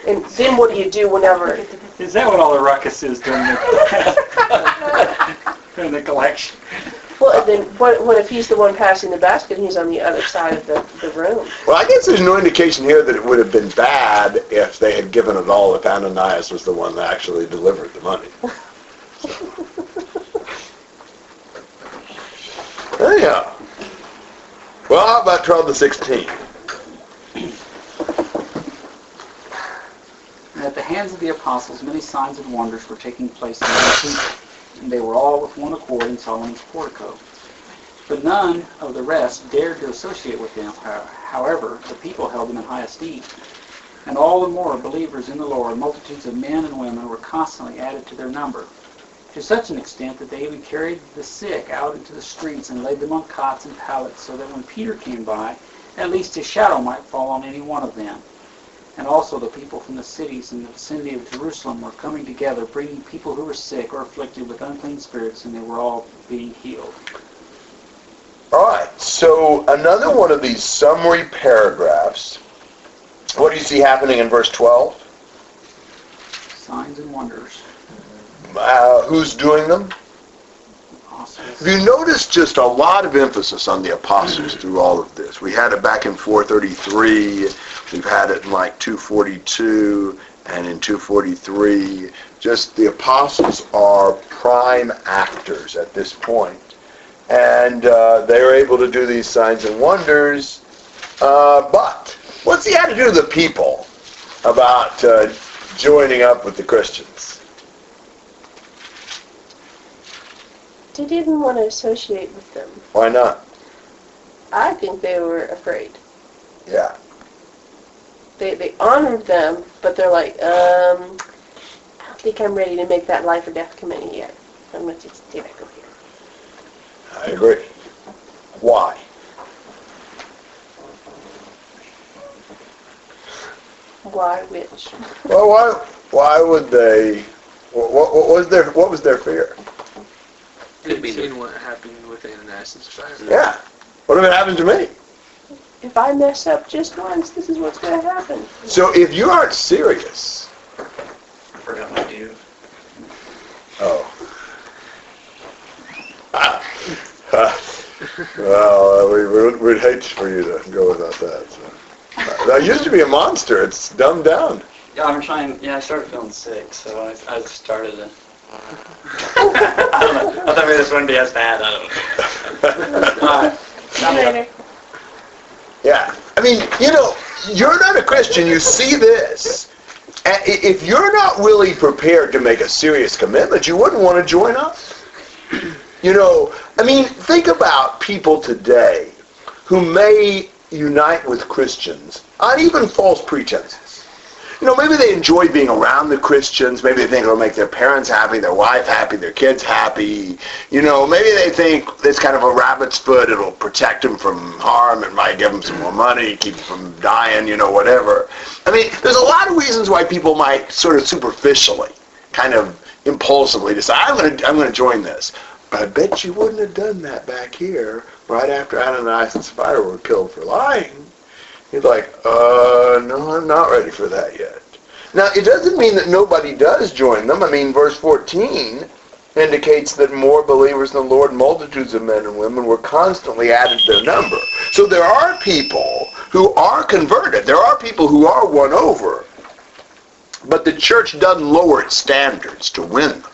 And then what do you do whenever? Is that what all the ruckus is during the, during the collection? Well, and then what, what if he's the one passing the basket and he's on the other side of the, the room? Well, I guess there's no indication here that it would have been bad if they had given it all if Ananias was the one that actually delivered the money. Anyhow. Well, how about 12 to 16? And at the hands of the apostles, many signs and wonders were taking place in the people, and they were all with one accord in Solomon's portico. But none of the rest dared to associate with them. Uh, however, the people held them in high esteem. And all the more believers in the Lord, multitudes of men and women were constantly added to their number, to such an extent that they even carried the sick out into the streets and laid them on cots and pallets, so that when Peter came by, at least his shadow might fall on any one of them. And also the people from the cities in the vicinity of Jerusalem were coming together, bringing people who were sick or afflicted with unclean spirits, and they were all being healed. All right, so another one of these summary paragraphs. What do you see happening in verse 12? Signs and wonders. Uh, who's doing them? Have you noticed just a lot of emphasis on the apostles through all of this? We had it back in 433, we've had it in like 242, and in 243. Just the apostles are prime actors at this point. And uh, they're able to do these signs and wonders. Uh, but what's the attitude of the people about uh, joining up with the Christians? Didn't want to associate with them. Why not? I think they were afraid. Yeah. they, they honored them, but they're like, um, I don't think I'm ready to make that life or death committee yet. I'm going to stay back over here. I agree. Why? Why which? Well, why why would they? What, what, what was their what was their fear? Could be the- Seeing what happened with Ananias and Yeah. What if it happened to me? If I mess up just once, this is what's going to happen. So if you aren't serious, I forgot my due. oh. Ah. Well, we, we'd, we'd hate for you to go without that. So. Uh, That used to be a monster. It's dumbed down. Yeah, I'm trying. Yeah, I started feeling sick, so I, I started to. I don't know. I thought maybe this wouldn't be as bad. I don't know. All right. Later. Yeah. I mean, you know, you're not a Christian. You see this. If you're not really prepared to make a serious commitment, you wouldn't want to join us. You know, I mean, think about people today who may unite with Christians on even false pretenses. You know, maybe they enjoy being around the Christians. Maybe they think it'll make their parents happy, their wife happy, their kids happy. You know, maybe they think it's kind of a rabbit's foot. It'll protect them from harm. It might give them some more money, keep them from dying, you know, whatever. I mean, there's a lot of reasons why people might sort of superficially, kind of impulsively decide, I'm going to I'm to join this. But I bet you wouldn't have done that back here right after Ananias and Sapphira were killed for lying. He's like, uh, no, I'm not ready for that yet. Now, it doesn't mean that nobody does join them. I mean, verse 14 indicates that more believers in the Lord, multitudes of men and women, were constantly added to their number. So there are people who are converted. There are people who are won over. But the church doesn't lower its standards to win them.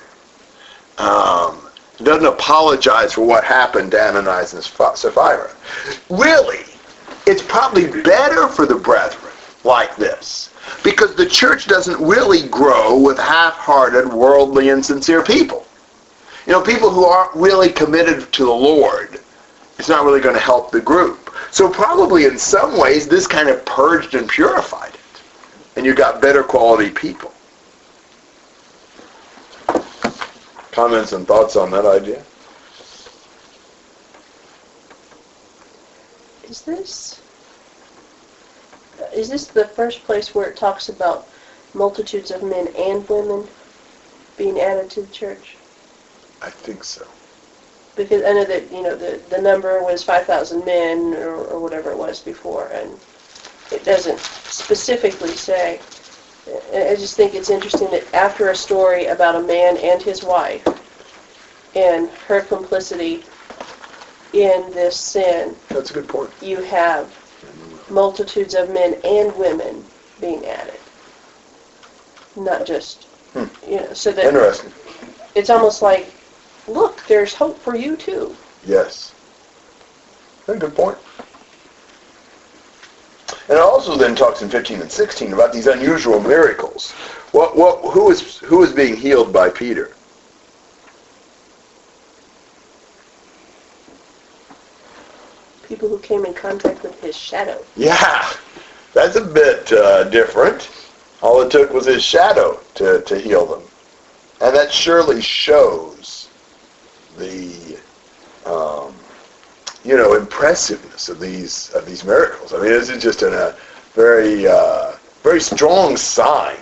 Um, doesn't apologize for what happened to Ananias and Sapphira. Really, it's probably better for the brethren like this because the church doesn't really grow with half-hearted, worldly, insincere people. You know, people who aren't really committed to the Lord. It's not really going to help the group. So probably in some ways this kind of purged and purified it. And you got better quality people. Comments and thoughts on that idea? Is this is this the first place where it talks about multitudes of men and women being added to the church? I think so. Because I know that you know the the number was five thousand men or, or whatever it was before, and it doesn't specifically say. I I just think it's interesting that after a story about a man and his wife and her complicity in this sin, That's a good point. you have multitudes of men and women being added. Not just, Hmm. you know, so that Interesting. it's almost like, look, there's hope for you too. Yes. That's a good point. And it also then talks in 15 and 16 about these unusual miracles. What, what, who is who is being healed by Peter? People who came in contact with his shadow. Yeah, that's a bit uh, different. All it took was his shadow to, to heal them. And that surely shows the, um, you know, impressiveness of these of these miracles. I mean, this is just a very uh, very strong sign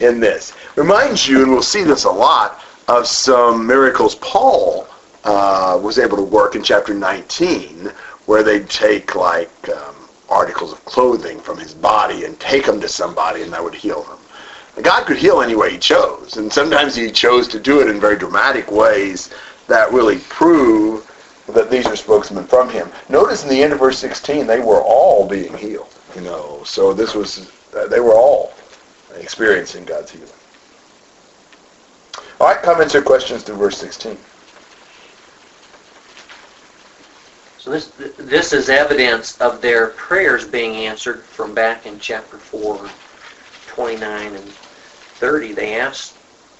in this. Reminds you, and we'll see this a lot, of some miracles Paul uh, was able to work in chapter 19, where they'd take like um, articles of clothing from his body and take them to somebody, and that would heal them. God could heal any way He chose, and sometimes He chose to do it in very dramatic ways that really prove that these are spokesmen from Him. Notice in the end of verse 16, they were all being healed. You know, so this was uh, they were all experiencing God's healing. All right, comments or questions to verse 16? So this this is evidence of their prayers being answered from back in chapter 4, 29 and 30. They asked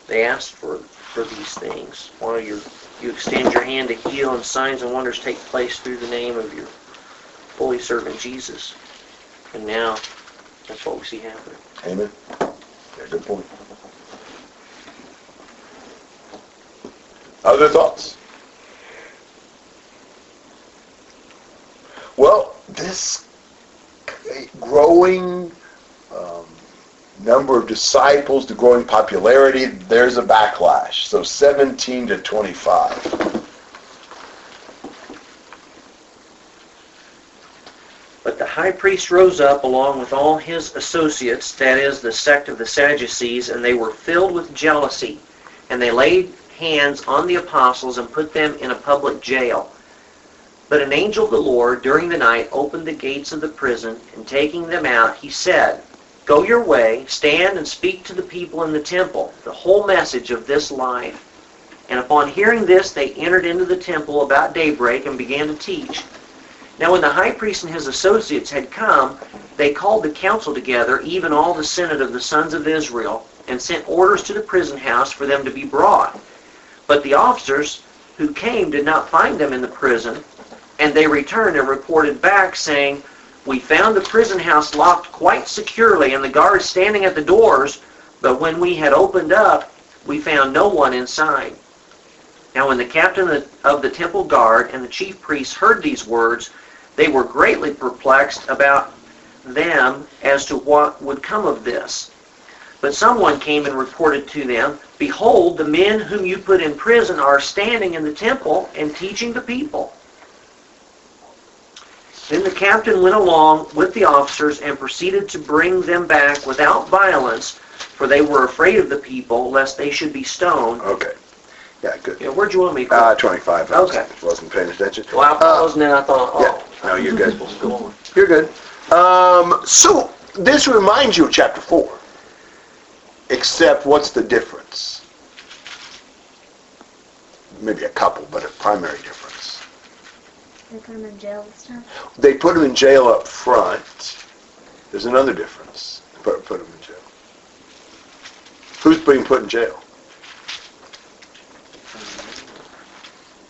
they asked for for these things. While you you extend your hand to heal and signs and wonders take place through the name of your holy servant Jesus. And now That's what we see happening. Amen. Yeah, good point. Other thoughts? Well, this growing um, number of disciples, the growing popularity, there's a backlash. So 17 to 25. But the high priest rose up along with all his associates, that is, the sect of the Sadducees, and they were filled with jealousy. And they laid hands on the apostles and put them in a public jail. But an angel of the Lord during the night opened the gates of the prison, and taking them out, he said, Go your way, stand and speak to the people in the temple, the whole message of this life. And upon hearing this, they entered into the temple about daybreak and began to teach. Now when the high priest and his associates had come, they called the council together, even all the senate of the sons of Israel, and sent orders to the prison house for them to be brought. But the officers who came did not find them in the prison, and they returned and reported back, saying, We found the prison house locked quite securely, and the guards standing at the doors, but when we had opened up, we found no one inside. Now when the captain of the temple guard and the chief priests heard these words, they were greatly perplexed about them as to what would come of this. But someone came and reported to them, Behold, the men whom you put in prison are standing in the temple and teaching the people. Then the captain went along with the officers and proceeded to bring them back without violence, for they were afraid of the people, lest they should be stoned. Okay. Yeah, good. Yeah, where'd you want me to go? Uh, 25. I Okay. Wasn't paying attention. well, I paused and then I thought, Yeah, oh, no, you're good. go on. You're good. Um, so, this reminds you of chapter 4. Except, what's the difference? Maybe a couple, but a primary difference. They put him in jail this time. They put him in jail up front. There's another difference. Put, put him in jail. Who's being put in jail?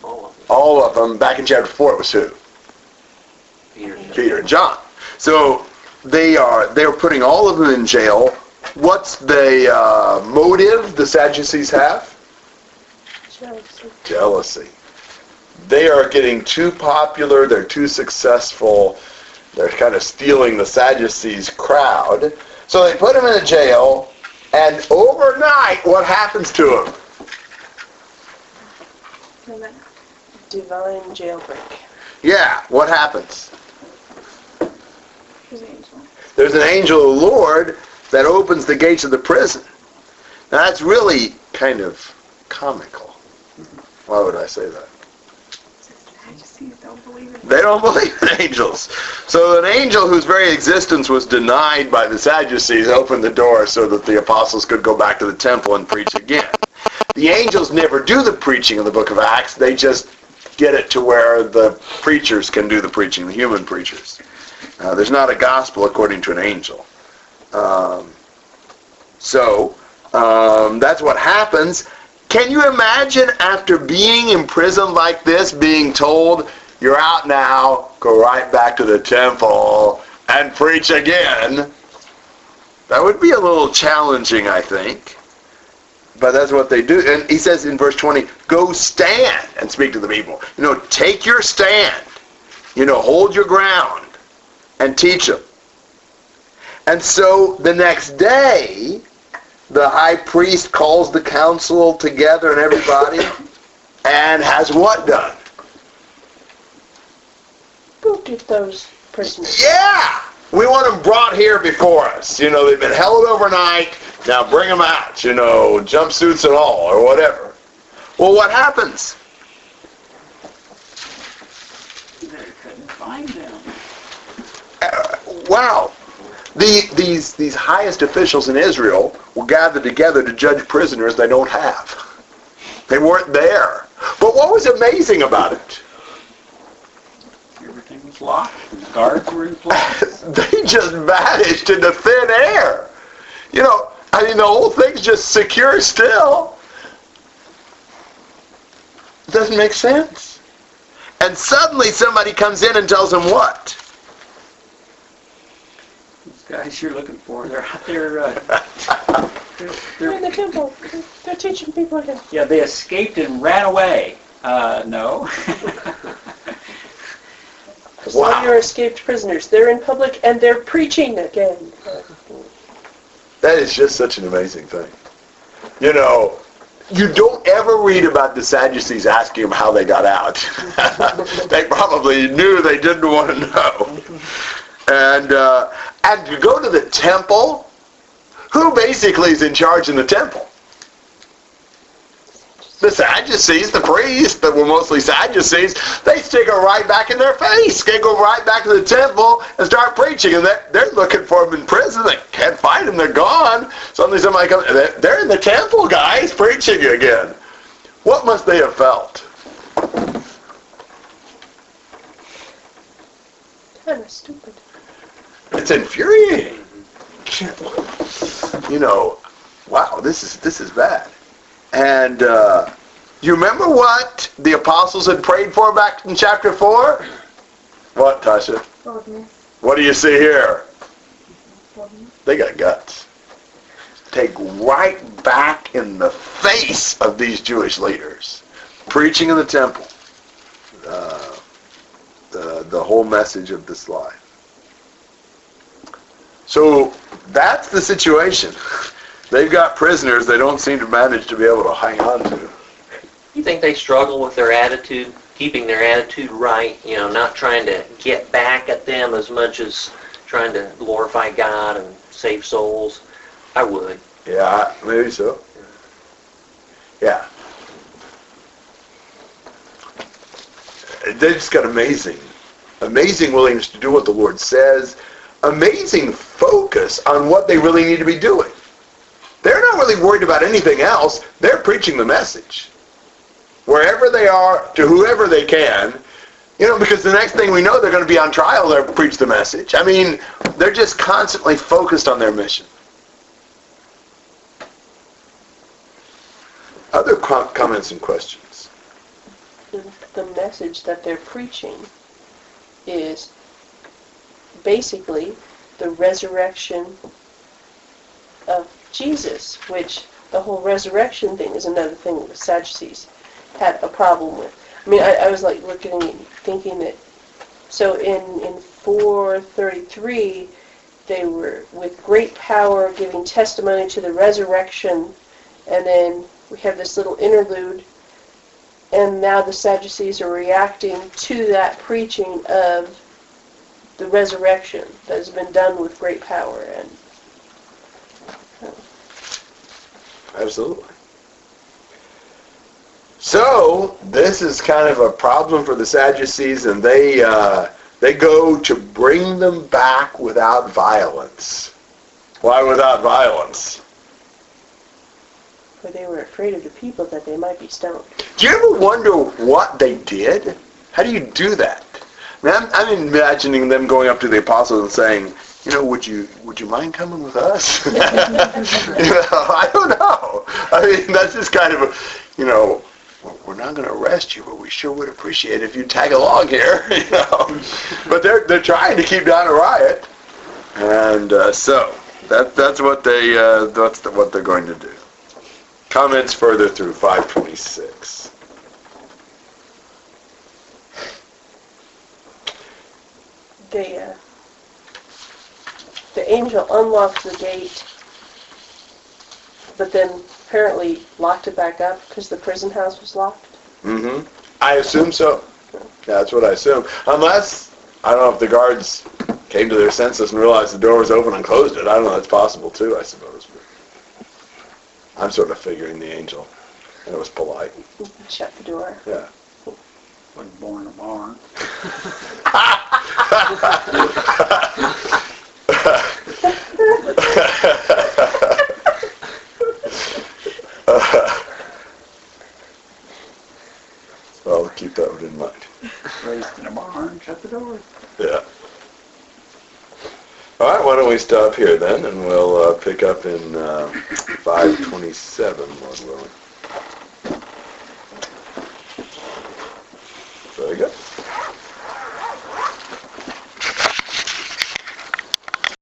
All of All of them. Back in chapter 4, it was who? it. Peter. Peter and John. So they are they're putting all of them in jail. What's the uh, motive the Sadducees have? Jealousy. Jealousy. They are getting too popular. They're too successful. They're kind of stealing the Sadducees crowd. So they put him in a jail, and overnight, what happens to him? Divine jailbreak. Yeah, what happens? There's an angel. there's an angel of the Lord that opens the gates of the prison. Now that's really kind of comical. Why would I say that? Sadducees don't believe in They don't believe in angels. So an angel whose very existence was denied by the Sadducees opened the door so that the apostles could go back to the temple and preach again. The angels never do the preaching in the book of Acts. They just get it to where the preachers can do the preaching, the human preachers. Uh, there's not a gospel according to an angel. Um, so um, that's what happens. Can you imagine after being in prison like this, being told, you're out now, go right back to the temple and preach again? That would be a little challenging, I think. But that's what they do. And he says in verse 20, go stand and speak to the people. You know, take your stand. You know, hold your ground and teach them. And so the next day, the high priest calls the council together and everybody and has what done? Go get those prisoners. Yeah! We want them brought here before us. You know, they've been held overnight. Now bring them out, you know, jumpsuits and all, or whatever. Well, what happens? They couldn't find them. Uh, wow. The, these, these highest officials in Israel will gather together to judge prisoners they don't have. They weren't there. But what was amazing about it? Everything and The guards were in place. they just vanished into thin air. You know, I mean, the whole thing's just secure still. Doesn't make sense. And suddenly somebody comes in and tells them what? These guys guys you're looking for. They're out there. Uh, they're, They're in the temple. They're teaching people again. yeah, they escaped and ran away. Uh, no. Some of your escaped prisoners. They're in public and they're preaching again. That is just such an amazing thing. You know, you don't ever read about the Sadducees asking them how they got out. they probably knew they didn't want to know. And uh, and you go to the temple, who basically is in charge in the temple? The Sadducees, the priests that were mostly Sadducees, they stick it right back in their face. They go right back to the temple and start preaching, and they're, they're looking for them in prison. They can't find them. They're gone. Suddenly somebody comes. They're, they're in the temple, guys, preaching again. What must they have felt? Kind of stupid. It's infuriating. You know, wow, this is this is bad. And uh, you remember what the apostles had prayed for back in chapter four? What, Tasha? Boldness. What do you see here? Boldness. They got guts. Take right back in the face of these Jewish leaders, preaching in the temple. Uh, the the whole message of this life. So that's the situation. They've got prisoners they don't seem to manage to be able to hang on to. You think they struggle with their attitude, keeping their attitude right, you know, not trying to get back at them as much as trying to glorify God and save souls? I would. Yeah, maybe so. Yeah. They just got amazing, amazing willingness to do what the Lord says, amazing focus on what they really need to be doing. They're not really worried about anything else. They're preaching the message. Wherever they are, to whoever they can, you know, because the next thing we know, they're going to be on trial, they'll preach the message. I mean, they're just constantly focused on their mission. Other co- comments and questions? The, the message that they're preaching is basically the resurrection of Jesus, which the whole resurrection thing is another thing that the Sadducees had a problem with. I mean, I, I was like looking thinking that, so in, in 433, they were with great power giving testimony to the resurrection, and then we have this little interlude, and now the Sadducees are reacting to that preaching of the resurrection that has been done with great power and Absolutely. So this is kind of a problem for the Sadducees, and they uh, they go to bring them back without violence. Why without violence? For they were afraid of the people that they might be stoned. Do you ever wonder what they did? How do you do that? I mean, I'm, I'm imagining them going up to the apostles and saying, you know, would you would you mind coming with us? you know, I don't know. I mean, that's just kind of a, you know, we're not going to arrest you, but we sure would appreciate it if you tag along here. You know, but they're they're trying to keep down a riot, and uh, so that that's what they uh, that's the, what they're going to do. Comments further through 526. They, uh, the angel unlocked the gate, but then apparently locked it back up because the prison house was locked. Mm-hmm. I assume so. That's what I assume. Unless, I don't know if the guards came to their senses and realized the door was open and closed it. I don't know. That's possible too, I suppose. But I'm sort of figuring the angel. And it was polite. Shut the door. Yeah. was born in a barn. I'll keep that one in mind. Raised in a barn, shut the door. Yeah. All right, why don't we stop here then, and we'll uh, pick up in uh, 527, Lord willing. Very good.